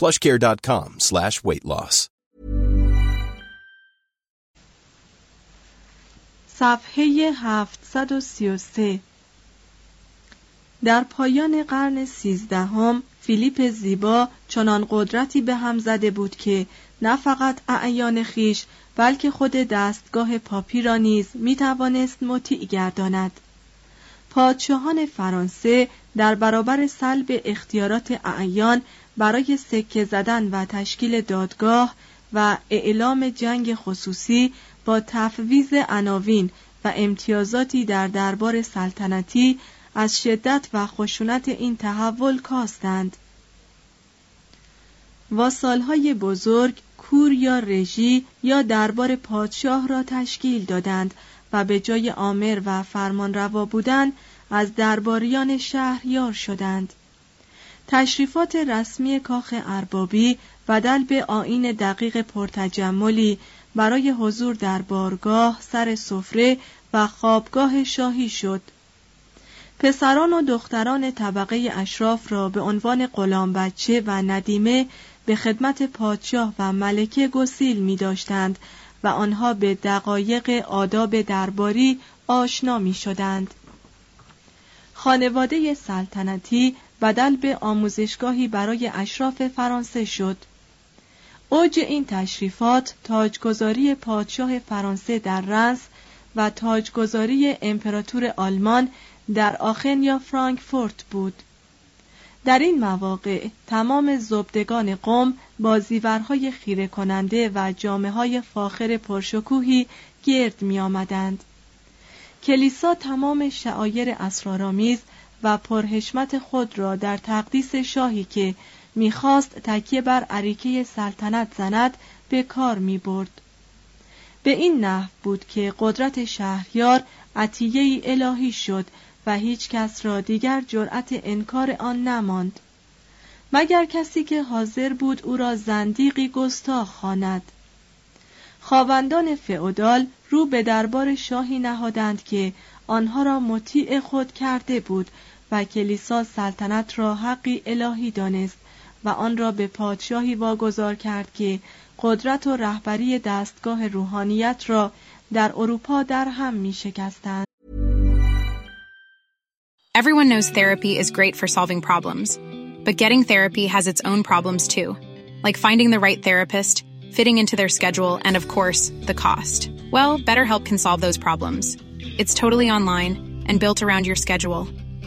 plushcare.com slash weight loss. صفحه 733 در پایان قرن سیزدهم فیلیپ زیبا چنان قدرتی به هم زده بود که نه فقط اعیان خیش بلکه خود دستگاه پاپی را نیز می توانست مطیع گرداند پادشاهان فرانسه در برابر سلب اختیارات اعیان برای سکه زدن و تشکیل دادگاه و اعلام جنگ خصوصی با تفویض عناوین و امتیازاتی در دربار سلطنتی از شدت و خشونت این تحول کاستند. واسالهای بزرگ کور یا رژی یا دربار پادشاه را تشکیل دادند و به جای آمر و فرمانروا بودن از درباریان شهریار شدند. تشریفات رسمی کاخ اربابی بدل به آین دقیق پرتجملی برای حضور در بارگاه سر سفره و خوابگاه شاهی شد پسران و دختران طبقه اشراف را به عنوان غلام بچه و ندیمه به خدمت پادشاه و ملکه گسیل می داشتند و آنها به دقایق آداب درباری آشنا می شدند. خانواده سلطنتی بدل به آموزشگاهی برای اشراف فرانسه شد. اوج این تشریفات تاجگذاری پادشاه فرانسه در رنس و تاجگذاری امپراتور آلمان در آخن یا فرانکفورت بود. در این مواقع تمام زبدگان قوم با زیورهای خیره کننده و جامعه های فاخر پرشکوهی گرد می آمدند. کلیسا تمام شعایر اسرارآمیز و پرهشمت خود را در تقدیس شاهی که می‌خواست تکیه بر عریکه سلطنت زند به کار می برد. به این نحو بود که قدرت شهریار عطیه الهی شد و هیچ کس را دیگر جرأت انکار آن نماند مگر کسی که حاضر بود او را زندیقی گستاخ خواند خاوندان فئودال رو به دربار شاهی نهادند که آنها را مطیع خود کرده بود و کلیسا سلطنت را حقی الهی دانست و آن را به پادشاهی واگذار کرد که قدرت و رهبری دستگاه روحانیت را در اروپا در هم می شکستند. Everyone knows therapy is great for solving problems, but getting therapy has its own problems too, like finding the right therapist, fitting into their schedule, and of course, the cost. Well, BetterHelp can solve those problems. It's totally online and built around your schedule.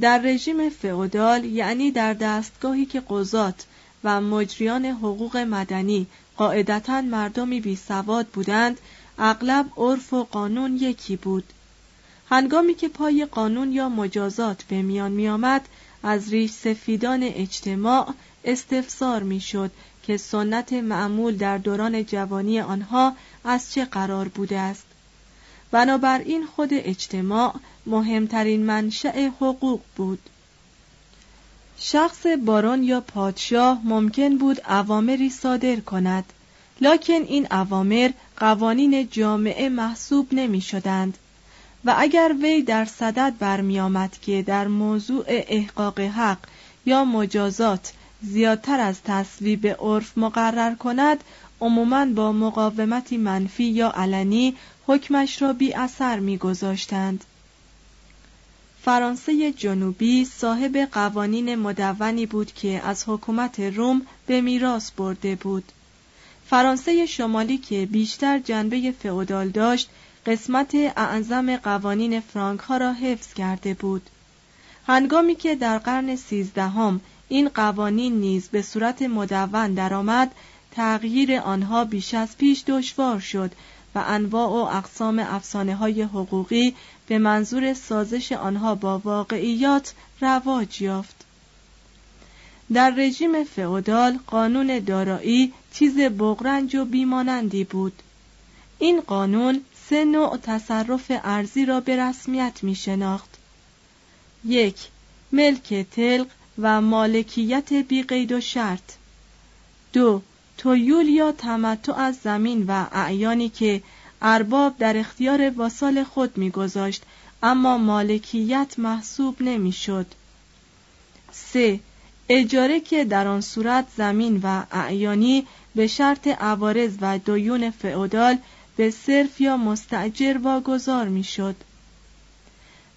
در رژیم فئودال یعنی در دستگاهی که قضات و مجریان حقوق مدنی قاعدتا مردمی بی سواد بودند اغلب عرف و قانون یکی بود. هنگامی که پای قانون یا مجازات به میان می آمد از ریش سفیدان اجتماع استفسار می شد که سنت معمول در دوران جوانی آنها از چه قرار بوده است. بنابراین خود اجتماع مهمترین منشأ حقوق بود شخص باران یا پادشاه ممکن بود اوامری صادر کند لکن این اوامر قوانین جامعه محسوب نمی شدند و اگر وی در صدد برمی آمد که در موضوع احقاق حق یا مجازات زیادتر از تصویب عرف مقرر کند عموما با مقاومتی منفی یا علنی حکمش را بی اثر می گذاشتند. فرانسه جنوبی صاحب قوانین مدونی بود که از حکومت روم به میراث برده بود. فرانسه شمالی که بیشتر جنبه فئودال داشت قسمت اعظم قوانین فرانک ها را حفظ کرده بود هنگامی که در قرن سیزدهم این قوانین نیز به صورت مدون درآمد تغییر آنها بیش از پیش دشوار شد و انواع و اقسام افسانه های حقوقی به منظور سازش آنها با واقعیات رواج یافت. در رژیم فئودال قانون دارایی چیز بغرنج و بیمانندی بود. این قانون سه نوع تصرف ارزی را به رسمیت می شناخت یک ملک تلق و مالکیت بی قید و شرط. دو تویول یا تمتع از زمین و اعیانی که ارباب در اختیار واسال خود میگذاشت اما مالکیت محسوب نمی‌شد. سه اجاره که در آن صورت زمین و اعیانی به شرط عوارض و دویون فئودال به صرف یا مستجر واگذار می‌شد.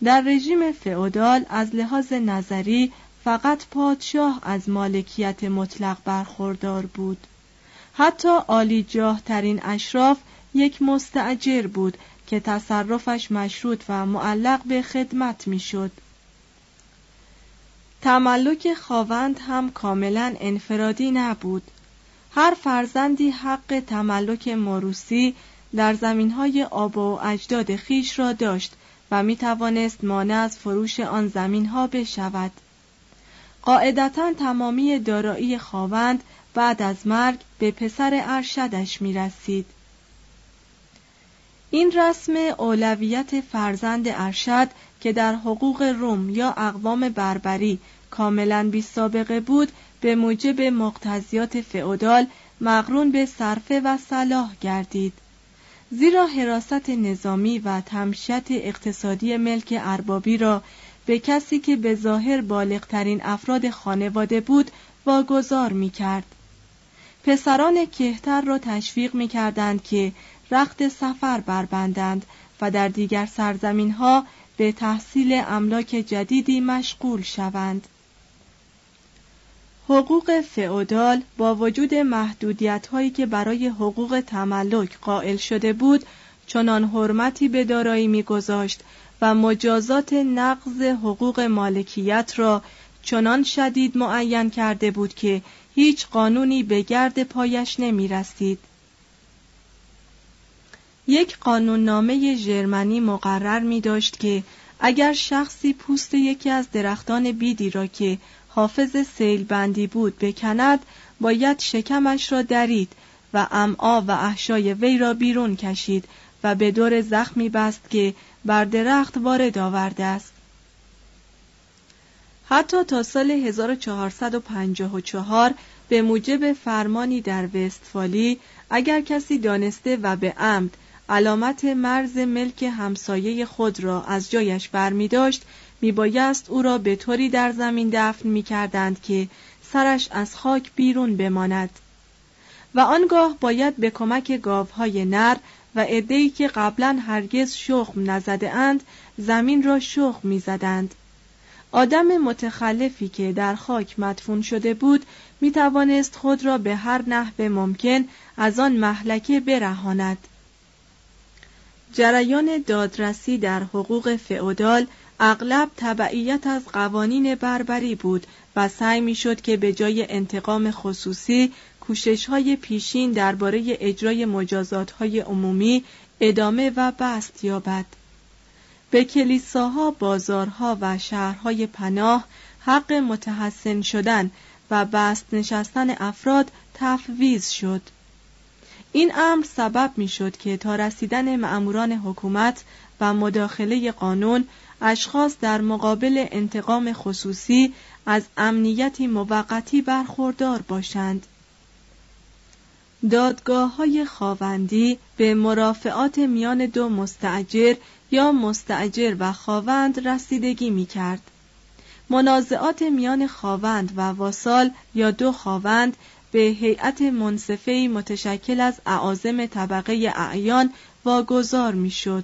در رژیم فئودال از لحاظ نظری فقط پادشاه از مالکیت مطلق برخوردار بود حتی عالی جاه ترین اشراف یک مستعجر بود که تصرفش مشروط و معلق به خدمت می‌شد. تملک خواوند هم کاملا انفرادی نبود هر فرزندی حق تملک موروسی در زمین های آب و اجداد خیش را داشت و می توانست مانع از فروش آن زمین ها بشود. قاعدتا تمامی دارایی خواوند بعد از مرگ به پسر ارشدش می رسید. این رسم اولویت فرزند ارشد که در حقوق روم یا اقوام بربری کاملا بی سابقه بود به موجب مقتضیات فئودال مقرون به صرفه و صلاح گردید زیرا حراست نظامی و تمشیت اقتصادی ملک اربابی را به کسی که به ظاهر بالغترین افراد خانواده بود واگذار می کرد. پسران کهتر را تشویق می کردند که رخت سفر بربندند و در دیگر سرزمین ها به تحصیل املاک جدیدی مشغول شوند. حقوق فئودال با وجود محدودیت هایی که برای حقوق تملک قائل شده بود چنان حرمتی به دارایی میگذاشت و مجازات نقض حقوق مالکیت را چنان شدید معین کرده بود که هیچ قانونی به گرد پایش نمی رسید. یک قانوننامه ژرمنی مقرر می داشت که اگر شخصی پوست یکی از درختان بیدی را که حافظ سیل بندی بود بکند باید شکمش را درید و امعا و احشای وی را بیرون کشید و به دور زخمی بست که بر درخت وارد آورده است. حتی تا سال 1454 به موجب فرمانی در وستفالی اگر کسی دانسته و به عمد علامت مرز ملک همسایه خود را از جایش برمی داشت می بایست او را به طوری در زمین دفن می کردند که سرش از خاک بیرون بماند. و آنگاه باید به کمک گاوهای نر و عدهای که قبلا هرگز شخم نزده اند زمین را شخم می‌زدند. آدم متخلفی که در خاک مدفون شده بود می توانست خود را به هر نحو ممکن از آن محلکه برهاند. جریان دادرسی در حقوق فئودال اغلب تبعیت از قوانین بربری بود و سعی می‌شد که به جای انتقام خصوصی کوشش های پیشین درباره اجرای مجازات های عمومی ادامه و بست یابد به کلیساها، بازارها و شهرهای پناه حق متحسن شدن و بست نشستن افراد تفویض شد. این امر سبب می شد که تا رسیدن معموران حکومت و مداخله قانون اشخاص در مقابل انتقام خصوصی از امنیتی موقتی برخوردار باشند. دادگاه های خواوندی به مرافعات میان دو مستعجر یا مستعجر و خواوند رسیدگی می کرد. منازعات میان خواوند و واسال یا دو خواوند به هیئت منصفه متشکل از اعاظم طبقه اعیان واگذار می‌شد.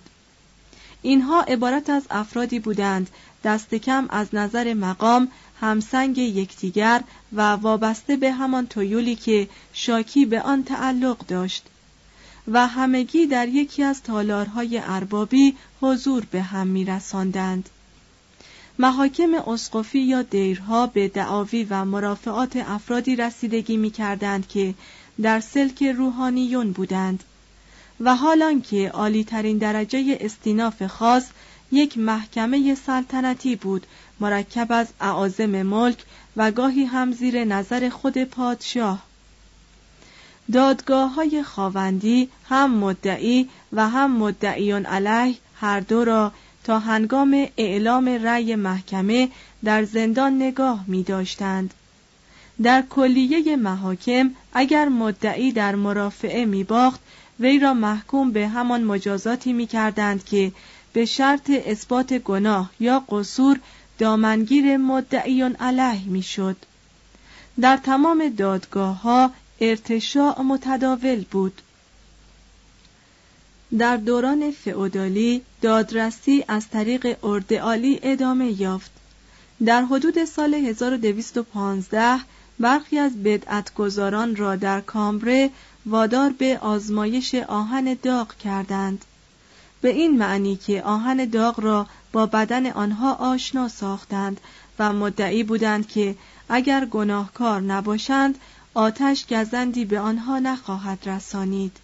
اینها عبارت از افرادی بودند دست کم از نظر مقام همسنگ یکدیگر و وابسته به همان تویولی که شاکی به آن تعلق داشت و همگی در یکی از تالارهای اربابی حضور به هم میرساندند. محاکم اسقفی یا دیرها به دعاوی و مرافعات افرادی رسیدگی می کردند که در سلک روحانیون بودند و حالان که عالی ترین درجه استیناف خاص یک محکمه سلطنتی بود مرکب از اعاظم ملک و گاهی هم زیر نظر خود پادشاه. دادگاه های خواوندی هم مدعی و هم مدعیون علیه هر دو را تا هنگام اعلام رأی محکمه در زندان نگاه می داشتند. در کلیه محاکم اگر مدعی در مرافعه می باخت وی را محکوم به همان مجازاتی می کردند که به شرط اثبات گناه یا قصور دامنگیر مدعیون علیه می شد. در تمام دادگاه ها ارتشاع متداول بود. در دوران فئودالی دادرسی از طریق اردعالی ادامه یافت. در حدود سال 1215 برخی از بدعتگزاران را در کامبره وادار به آزمایش آهن داغ کردند. به این معنی که آهن داغ را با بدن آنها آشنا ساختند و مدعی بودند که اگر گناهکار نباشند آتش گزندی به آنها نخواهد رسانید.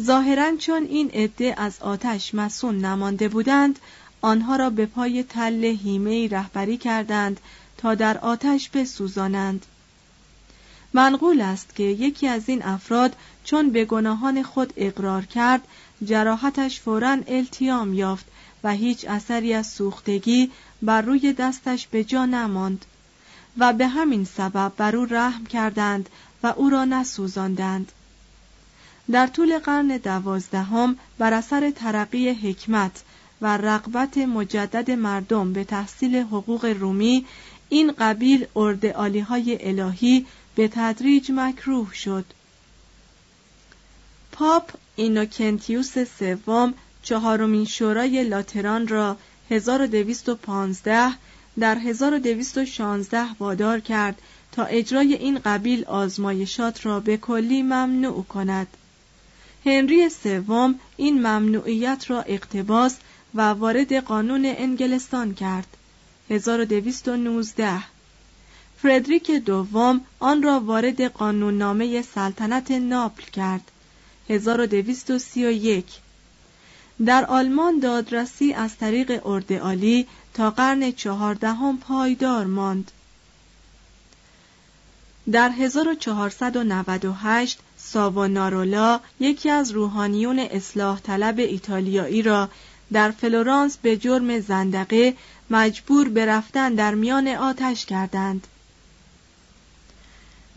ظاهرا چون این عده از آتش مسون نمانده بودند آنها را به پای تل هیمه رهبری کردند تا در آتش بسوزانند. منقول است که یکی از این افراد چون به گناهان خود اقرار کرد جراحتش فورا التیام یافت و هیچ اثری از سوختگی بر روی دستش به جا نماند و به همین سبب بر او رحم کردند و او را نسوزاندند. در طول قرن دوازدهم بر اثر ترقی حکمت و رغبت مجدد مردم به تحصیل حقوق رومی این قبیل ارد های الهی به تدریج مکروه شد. پاپ اینوکنتیوس سوم چهارمین شورای لاتران را 1215 در 1216 وادار کرد تا اجرای این قبیل آزمایشات را به کلی ممنوع کند. هنری سوم این ممنوعیت را اقتباس و وارد قانون انگلستان کرد. 1219 فردریک دوم آن را وارد قانون نامه سلطنت ناپل کرد. 1231 در آلمان دادرسی از طریق اردعالی تا قرن چهاردهم پایدار ماند. در 1498 ساوانارولا یکی از روحانیون اصلاح طلب ایتالیایی را در فلورانس به جرم زندقه مجبور به رفتن در میان آتش کردند.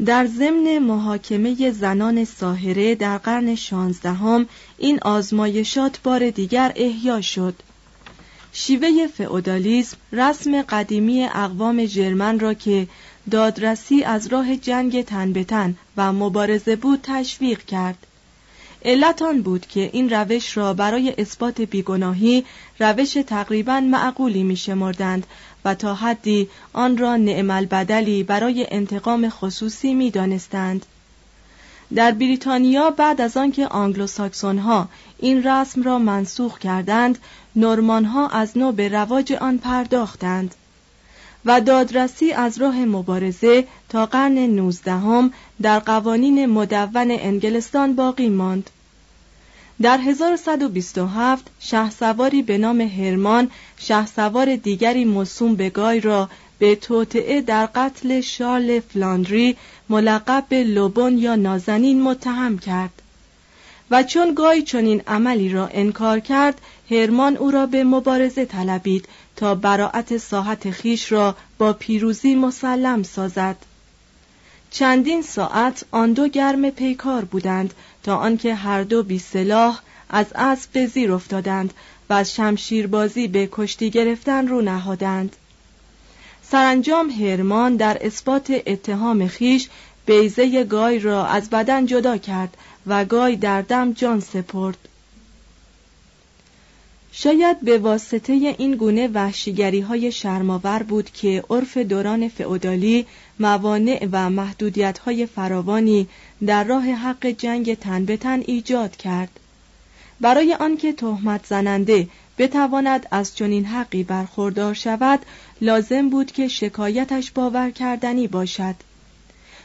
در ضمن محاکمه زنان ساهره در قرن شانزدهم این آزمایشات بار دیگر احیا شد. شیوه فئودالیسم رسم قدیمی اقوام جرمن را که دادرسی از راه جنگ تن به تن و مبارزه بود تشویق کرد علت آن بود که این روش را برای اثبات بیگناهی روش تقریبا معقولی می شمردند و تا حدی آن را نعمل بدلی برای انتقام خصوصی می دانستند. در بریتانیا بعد از آنکه آنگلوساکسون ها این رسم را منسوخ کردند نورمان ها از نو به رواج آن پرداختند و دادرسی از راه مبارزه تا قرن نوزدهم در قوانین مدون انگلستان باقی ماند. در 1127 شهسواری به نام هرمان شهسوار دیگری مصوم به گای را به توطعه در قتل شارل فلاندری ملقب به لوبون یا نازنین متهم کرد. و چون گای چنین عملی را انکار کرد هرمان او را به مبارزه طلبید تا براعت ساحت خیش را با پیروزی مسلم سازد. چندین ساعت آن دو گرم پیکار بودند تا آنکه هر دو بی سلاح از اسب به زیر افتادند و از شمشیربازی به کشتی گرفتن رو نهادند. سرانجام هرمان در اثبات اتهام خیش بیزه گای را از بدن جدا کرد و گای در دم جان سپرد. شاید به واسطه این گونه وحشیگری های شرماور بود که عرف دوران فئودالی موانع و محدودیت های فراوانی در راه حق جنگ تن به تن ایجاد کرد. برای آنکه تهمت زننده بتواند از چنین حقی برخوردار شود لازم بود که شکایتش باور کردنی باشد.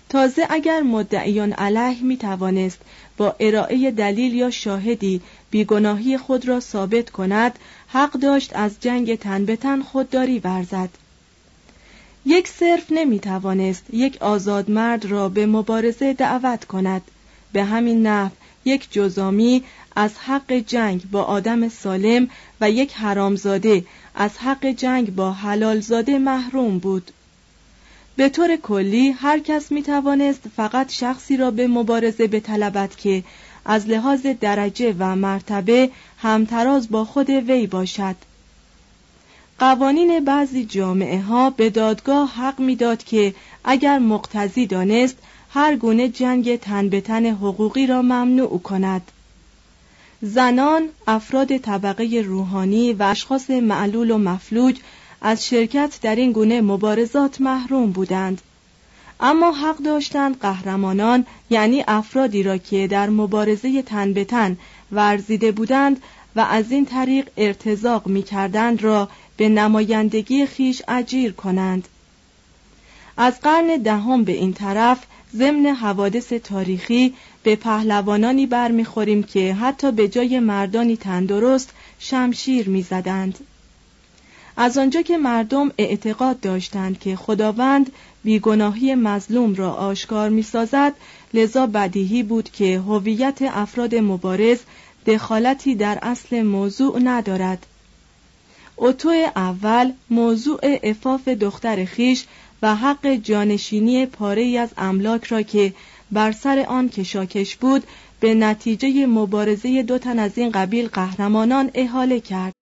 تازه اگر مدعیان علیه می توانست با ارائه دلیل یا شاهدی بیگناهی خود را ثابت کند حق داشت از جنگ تن به تن خودداری ورزد. یک صرف نمی توانست یک آزاد مرد را به مبارزه دعوت کند. به همین نحو یک جزامی از حق جنگ با آدم سالم و یک حرامزاده از حق جنگ با حلالزاده محروم بود. به طور کلی هر کس می توانست فقط شخصی را به مبارزه بطلبد که از لحاظ درجه و مرتبه همتراز با خود وی باشد. قوانین بعضی جامعه ها به دادگاه حق می‌داد که اگر مقتضی دانست هر گونه جنگ تن به تن حقوقی را ممنوع کند. زنان افراد طبقه روحانی و اشخاص معلول و مفلوج از شرکت در این گونه مبارزات محروم بودند. اما حق داشتند قهرمانان یعنی افرادی را که در مبارزه تن به تن ورزیده بودند و از این طریق ارتزاق می کردند را به نمایندگی خیش اجیر کنند. از قرن دهم به این طرف ضمن حوادث تاریخی به پهلوانانی برمیخوریم که حتی به جای مردانی تندرست شمشیر می‌زدند. از آنجا که مردم اعتقاد داشتند که خداوند بیگناهی مظلوم را آشکار می‌سازد لذا بدیهی بود که هویت افراد مبارز دخالتی در اصل موضوع ندارد اوتو اول موضوع افاف دختر خیش و حق جانشینی پاره از املاک را که بر سر آن کشاکش بود به نتیجه مبارزه دو تن از این قبیل قهرمانان احاله کرد.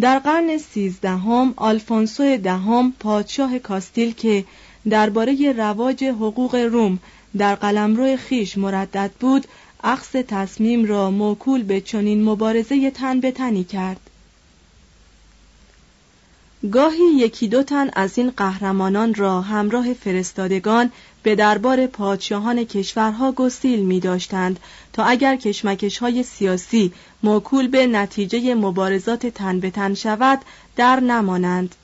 در قرن سیزدهم آلفونسو دهم پادشاه کاستیل که درباره رواج حقوق روم در قلمرو خیش مردد بود اخذ تصمیم را موکول به چنین مبارزه تن به تنی کرد. گاهی یکی دو تن از این قهرمانان را همراه فرستادگان به دربار پادشاهان کشورها گسیل می داشتند تا اگر کشمکش های سیاسی موکول به نتیجه مبارزات تن به تن شود در نمانند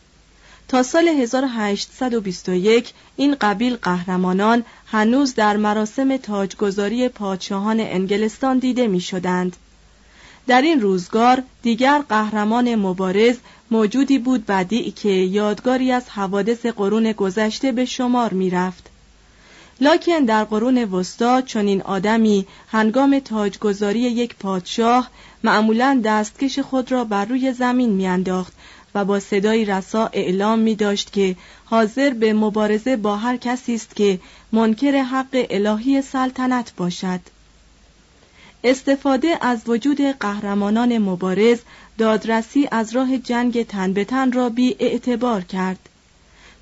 تا سال 1821 این قبیل قهرمانان هنوز در مراسم تاجگذاری پادشاهان انگلستان دیده می شدند. در این روزگار دیگر قهرمان مبارز موجودی بود بدی که یادگاری از حوادث قرون گذشته به شمار می رفت. لاکن در قرون وسطا چنین آدمی هنگام تاجگذاری یک پادشاه معمولا دستکش خود را بر روی زمین میانداخت و با صدای رسا اعلام می داشت که حاضر به مبارزه با هر کسی است که منکر حق الهی سلطنت باشد. استفاده از وجود قهرمانان مبارز دادرسی از راه جنگ تن به تن را بی اعتبار کرد.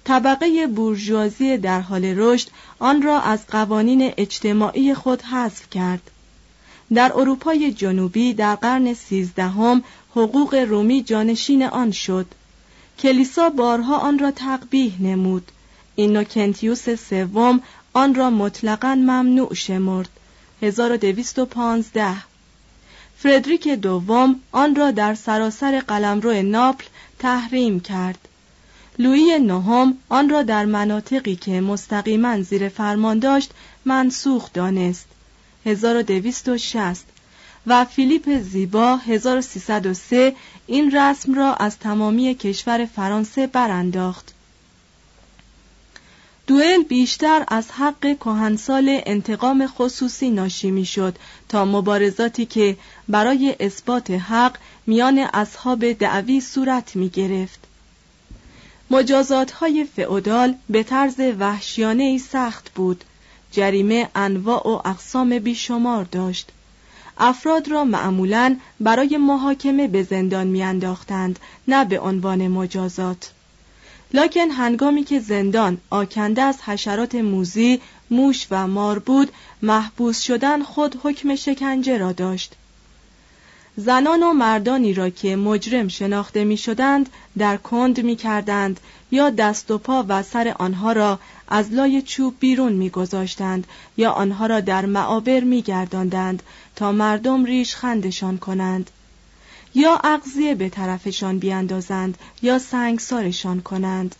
طبقه بورژوازی در حال رشد آن را از قوانین اجتماعی خود حذف کرد. در اروپای جنوبی در قرن سیزدهم حقوق رومی جانشین آن شد. کلیسا بارها آن را تقبیح نمود. اینوکنتیوس سوم آن را مطلقا ممنوع شمرد. 1215 فردریک دوم آن را در سراسر قلمرو ناپل تحریم کرد. لویی نهم آن را در مناطقی که مستقیما زیر فرمان داشت منسوخ دانست 1260 و فیلیپ زیبا 1303 این رسم را از تمامی کشور فرانسه برانداخت. دوئل بیشتر از حق کهنسال انتقام خصوصی ناشی می‌شد تا مبارزاتی که برای اثبات حق میان اصحاب دعوی صورت می گرفت. مجازات های فعودال به طرز وحشیانه ای سخت بود. جریمه انواع و اقسام بیشمار داشت. افراد را معمولا برای محاکمه به زندان میانداختند نه به عنوان مجازات لکن هنگامی که زندان آکنده از حشرات موزی، موش و مار بود محبوس شدن خود حکم شکنجه را داشت زنان و مردانی را که مجرم شناخته می شدند در کند می کردند یا دست و پا و سر آنها را از لای چوب بیرون می گذاشتند یا آنها را در معابر می گرداندند تا مردم ریش خندشان کنند یا اغذیه به طرفشان بیاندازند یا سنگسارشان کنند.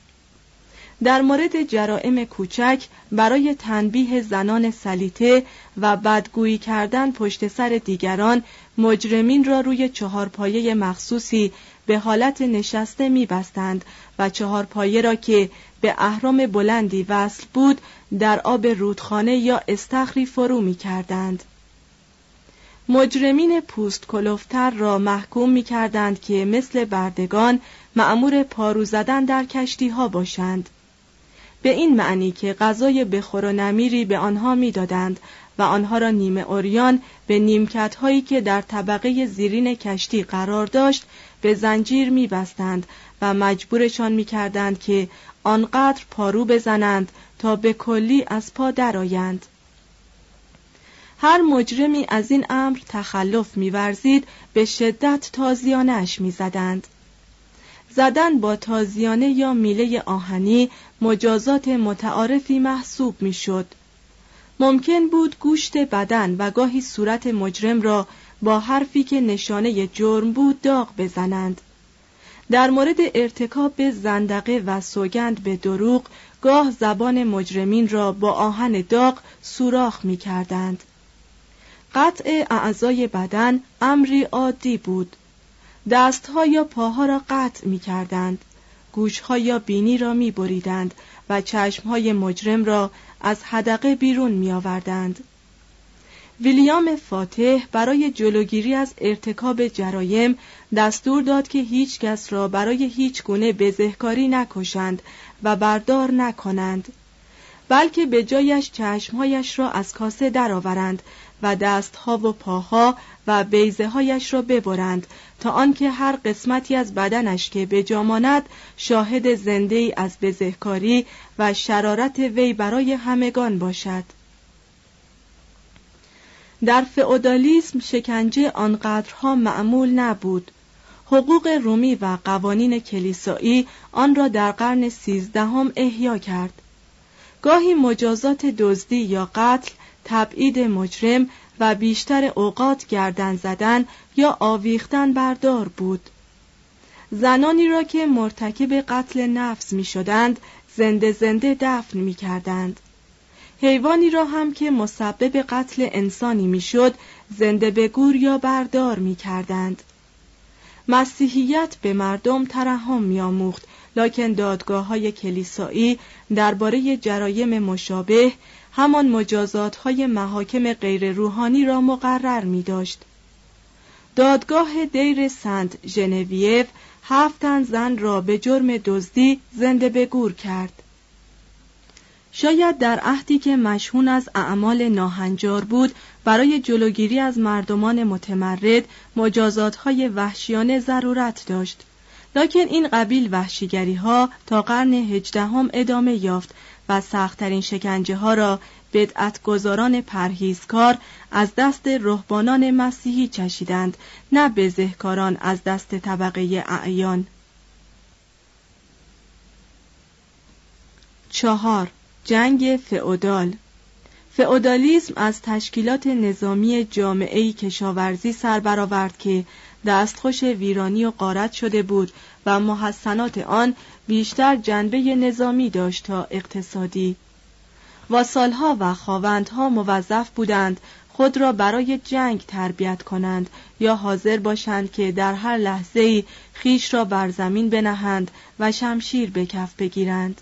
در مورد جرائم کوچک برای تنبیه زنان سلیته و بدگویی کردن پشت سر دیگران مجرمین را روی چهارپایه مخصوصی به حالت نشسته میبستند و چهارپایه را که به اهرام بلندی وصل بود در آب رودخانه یا استخری فرو می کردند. مجرمین پوست کلوفتر را محکوم می کردند که مثل بردگان معمور پارو زدن در کشتی ها باشند. به این معنی که غذای بخور و نمیری به آنها می‌دادند و آنها را نیمه اوریان به نیمکت هایی که در طبقه زیرین کشتی قرار داشت به زنجیر میبستند و مجبورشان می‌کردند که آنقدر پارو بزنند تا به کلی از پا درآیند. هر مجرمی از این امر تخلف میورزید به شدت تازیانش می‌زدند. زدن با تازیانه یا میله آهنی مجازات متعارفی محسوب می‌شد. ممکن بود گوشت بدن و گاهی صورت مجرم را با حرفی که نشانه جرم بود داغ بزنند. در مورد ارتکاب به زندقه و سوگند به دروغ گاه زبان مجرمین را با آهن داغ سوراخ می کردند. قطع اعضای بدن امری عادی بود دستها یا پاها را قطع می کردند گوشها یا بینی را می بریدند و چشمهای مجرم را از حدقه بیرون می آوردند. ویلیام فاتح برای جلوگیری از ارتکاب جرایم دستور داد که هیچ کس را برای هیچ گونه بزهکاری نکشند و بردار نکنند بلکه به جایش چشمهایش را از کاسه درآورند و دستها و پاها و بیزه هایش را ببرند تا آنکه هر قسمتی از بدنش که به جاماند شاهد زنده ای از بزهکاری و شرارت وی برای همگان باشد. در فئودالیسم شکنجه آنقدرها معمول نبود. حقوق رومی و قوانین کلیسایی آن را در قرن سیزدهم احیا کرد. گاهی مجازات دزدی یا قتل تبعید مجرم و بیشتر اوقات گردن زدن یا آویختن بردار بود زنانی را که مرتکب قتل نفس می شدند زنده زنده دفن می کردند حیوانی را هم که مسبب قتل انسانی می‌شد زنده به گور یا بردار می کردند. مسیحیت به مردم ترحم میآموخت لکن دادگاه های کلیسایی درباره جرایم مشابه همان مجازات های محاکم غیر روحانی را مقرر می داشت. دادگاه دیر سنت ژنویو هفت زن را به جرم دزدی زنده به گور کرد. شاید در عهدی که مشهون از اعمال ناهنجار بود برای جلوگیری از مردمان متمرد مجازات های وحشیانه ضرورت داشت لکن این قبیل وحشیگری ها تا قرن هجدهم ادامه یافت و سختترین شکنجه ها را بدعتگذاران پرهیزکار از دست رهبانان مسیحی چشیدند نه بزهکاران از دست طبقه اعیان. چهار جنگ فئودال. فئودالیسم از تشکیلات نظامی جامعه کشاورزی سر برآورد که دستخوش ویرانی و قارت شده بود و محسنات آن بیشتر جنبه نظامی داشت تا اقتصادی. واسالها و خواوندها موظف بودند خود را برای جنگ تربیت کنند یا حاضر باشند که در هر لحظه خیش را بر زمین بنهند و شمشیر به کف بگیرند.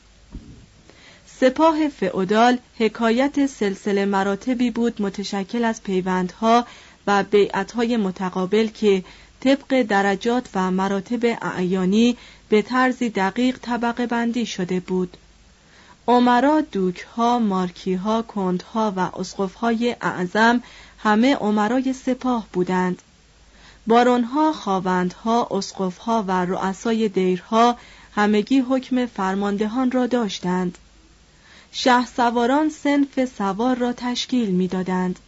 سپاه فئودال حکایت سلسله مراتبی بود متشکل از پیوندها و بیعتهای متقابل که طبق درجات و مراتب اعیانی به طرزی دقیق طبقه بندی شده بود. عمرا دوکها مارکیها کندها و اسقفهای اعظم همه عمرای سپاه بودند. بارونها خاوندها اسقفها و رؤسای دیرها همگی حکم فرماندهان را داشتند. شه سواران سنف سوار را تشکیل می‌دادند.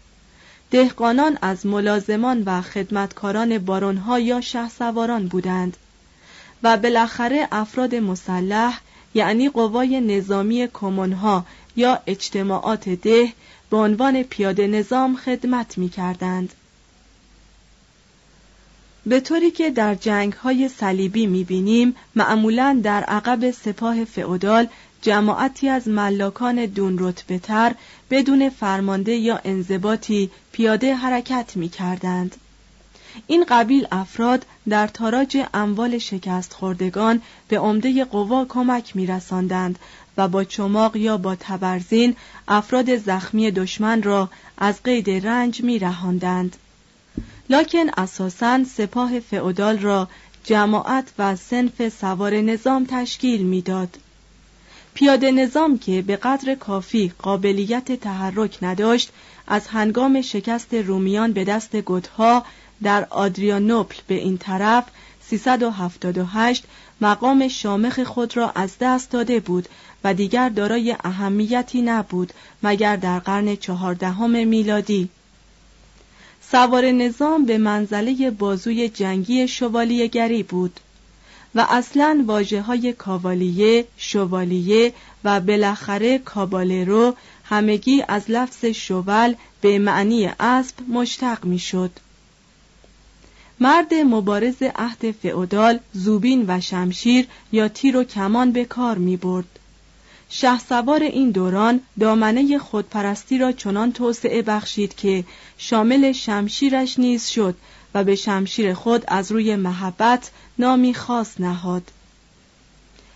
دهقانان از ملازمان و خدمتکاران بارونها یا شه سواران بودند. و بالاخره افراد مسلح یعنی قوای نظامی کمونها یا اجتماعات ده به عنوان پیاده نظام خدمت می کردند. به طوری که در جنگ های صلیبی می بینیم معمولا در عقب سپاه فئودال جماعتی از ملاکان دون رتبه تر بدون فرمانده یا انضباطی پیاده حرکت می کردند. این قبیل افراد در تاراج اموال شکست خوردگان به عمده قوا کمک می رساندند و با چماق یا با تبرزین افراد زخمی دشمن را از قید رنج می رهاندند. لکن اساساً سپاه فئودال را جماعت و سنف سوار نظام تشکیل می‌داد. پیاده نظام که به قدر کافی قابلیت تحرک نداشت از هنگام شکست رومیان به دست گوتها در آدریانوپل به این طرف 378 مقام شامخ خود را از دست داده بود و دیگر دارای اهمیتی نبود مگر در قرن چهاردهم میلادی سوار نظام به منزله بازوی جنگی شوالیگری بود و اصلا واجه های کاوالیه، شوالیه و بالاخره کابالرو همگی از لفظ شوال به معنی اسب مشتق می‌شد. مرد مبارز عهد فئودال زوبین و شمشیر یا تیر و کمان به کار می برد. سوار این دوران دامنه خودپرستی را چنان توسعه بخشید که شامل شمشیرش نیز شد و به شمشیر خود از روی محبت نامی خاص نهاد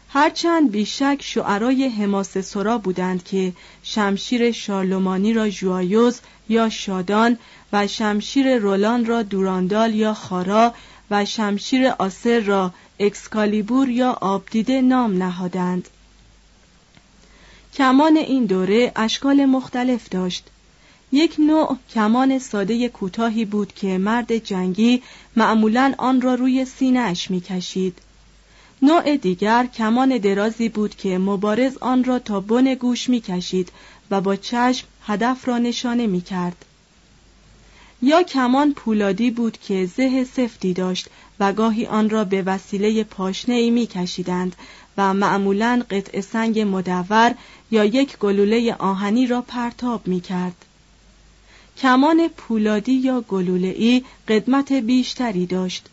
هرچند بیشک شعرای حماس سرا بودند که شمشیر شارلومانی را جوایوز یا شادان و شمشیر رولان را دوراندال یا خارا و شمشیر آسر را اکسکالیبور یا آبدیده نام نهادند. کمان این دوره اشکال مختلف داشت. یک نوع کمان ساده کوتاهی بود که مرد جنگی معمولا آن را روی سینهاش می‌کشید. نوع دیگر کمان درازی بود که مبارز آن را تا بن گوش می‌کشید و با چشم هدف را نشانه می‌کرد یا کمان پولادی بود که زه سفتی داشت و گاهی آن را به وسیله پاشنه ای می کشیدند و معمولا قطع سنگ مدور یا یک گلوله آهنی را پرتاب می کرد. کمان پولادی یا گلوله ای قدمت بیشتری داشت.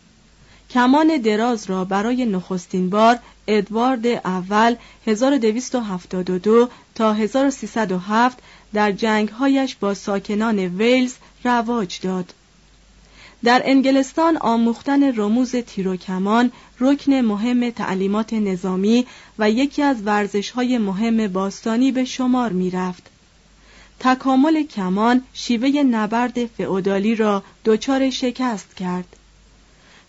کمان دراز را برای نخستین بار ادوارد اول 1272 تا 1307 در جنگهایش با ساکنان ویلز رواج داد. در انگلستان آموختن رموز تیر و کمان رکن مهم تعلیمات نظامی و یکی از ورزش‌های مهم باستانی به شمار می‌رفت. تکامل کمان شیوه نبرد فئودالی را دچار شکست کرد.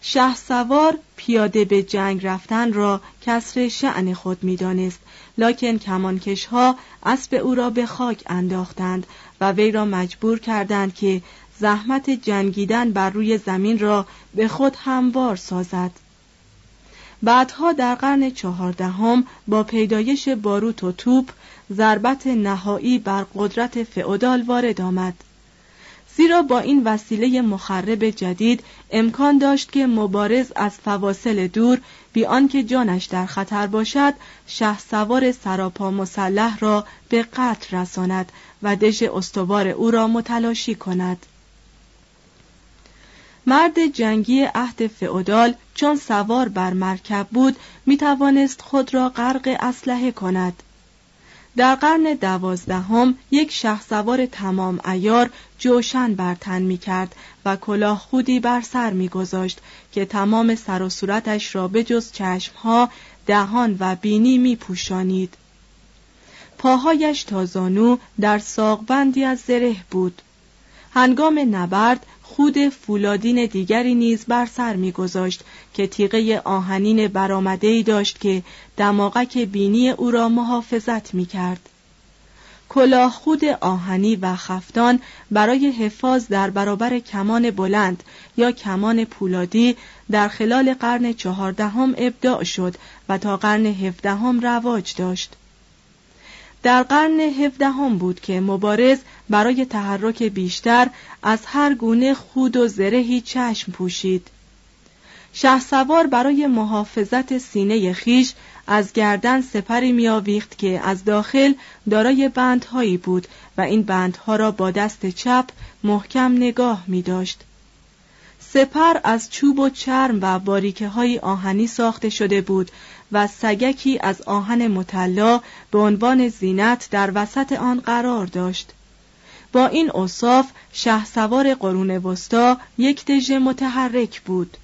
شه سوار پیاده به جنگ رفتن را کسر شعن خود می‌دانست. لکن کمانکش ها اسب او را به خاک انداختند و وی را مجبور کردند که زحمت جنگیدن بر روی زمین را به خود هموار سازد. بعدها در قرن چهاردهم با پیدایش باروت و توپ ضربت نهایی بر قدرت فئودال وارد آمد. زیرا با این وسیله مخرب جدید امکان داشت که مبارز از فواصل دور بی آنکه جانش در خطر باشد شه سوار سراپا مسلح را به قتل رساند و دژ استوار او را متلاشی کند. مرد جنگی عهد فئودال چون سوار بر مرکب بود می توانست خود را غرق اسلحه کند. در قرن دوازدهم یک شهسوار تمام ایار جوشن بر تن می کرد و کلاه خودی بر سر می گذاشت که تمام سر و صورتش را به جز چشمها، دهان و بینی می پوشانید. پاهایش تا زانو در ساقبندی از زره بود. هنگام نبرد خود فولادین دیگری نیز بر سر میگذاشت که تیغه آهنین برآمده ای داشت که دماغک بینی او را محافظت می کرد. کلاه خود آهنی و خفتان برای حفاظ در برابر کمان بلند یا کمان پولادی در خلال قرن چهاردهم ابداع شد و تا قرن هفدهم رواج داشت. در قرن هفدهم بود که مبارز برای تحرک بیشتر از هر گونه خود و زرهی چشم پوشید سوار برای محافظت سینه خیش از گردن سپری میآویخت که از داخل دارای بندهایی بود و این بندها را با دست چپ محکم نگاه می داشت. سپر از چوب و چرم و باریکه های آهنی ساخته شده بود و سگکی از آهن مطلا به عنوان زینت در وسط آن قرار داشت. با این اصاف سوار قرون وسطا یک دژ متحرک بود.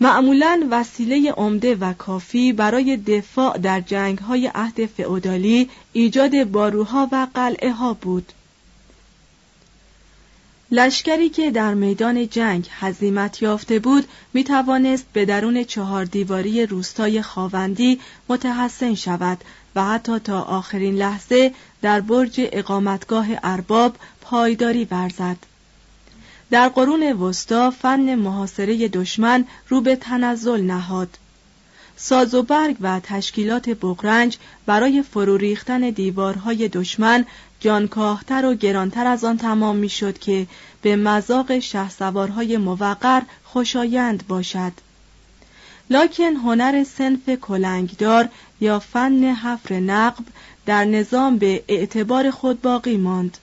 معمولا وسیله عمده و کافی برای دفاع در جنگ های عهد فئودالی ایجاد باروها و قلعه ها بود. لشکری که در میدان جنگ هزیمت یافته بود می توانست به درون چهار دیواری روستای خاوندی متحسن شود و حتی تا آخرین لحظه در برج اقامتگاه ارباب پایداری ورزد. در قرون وسطا فن محاصره دشمن رو به تنزل نهاد. ساز و برگ و تشکیلات بغرنج برای فرو ریختن دیوارهای دشمن جانکاهتر و گرانتر از آن تمام می‌شد که به مذاق شهسوارهای موقر خوشایند باشد. لکن هنر سنف کلنگدار یا فن حفر نقب در نظام به اعتبار خود باقی ماند.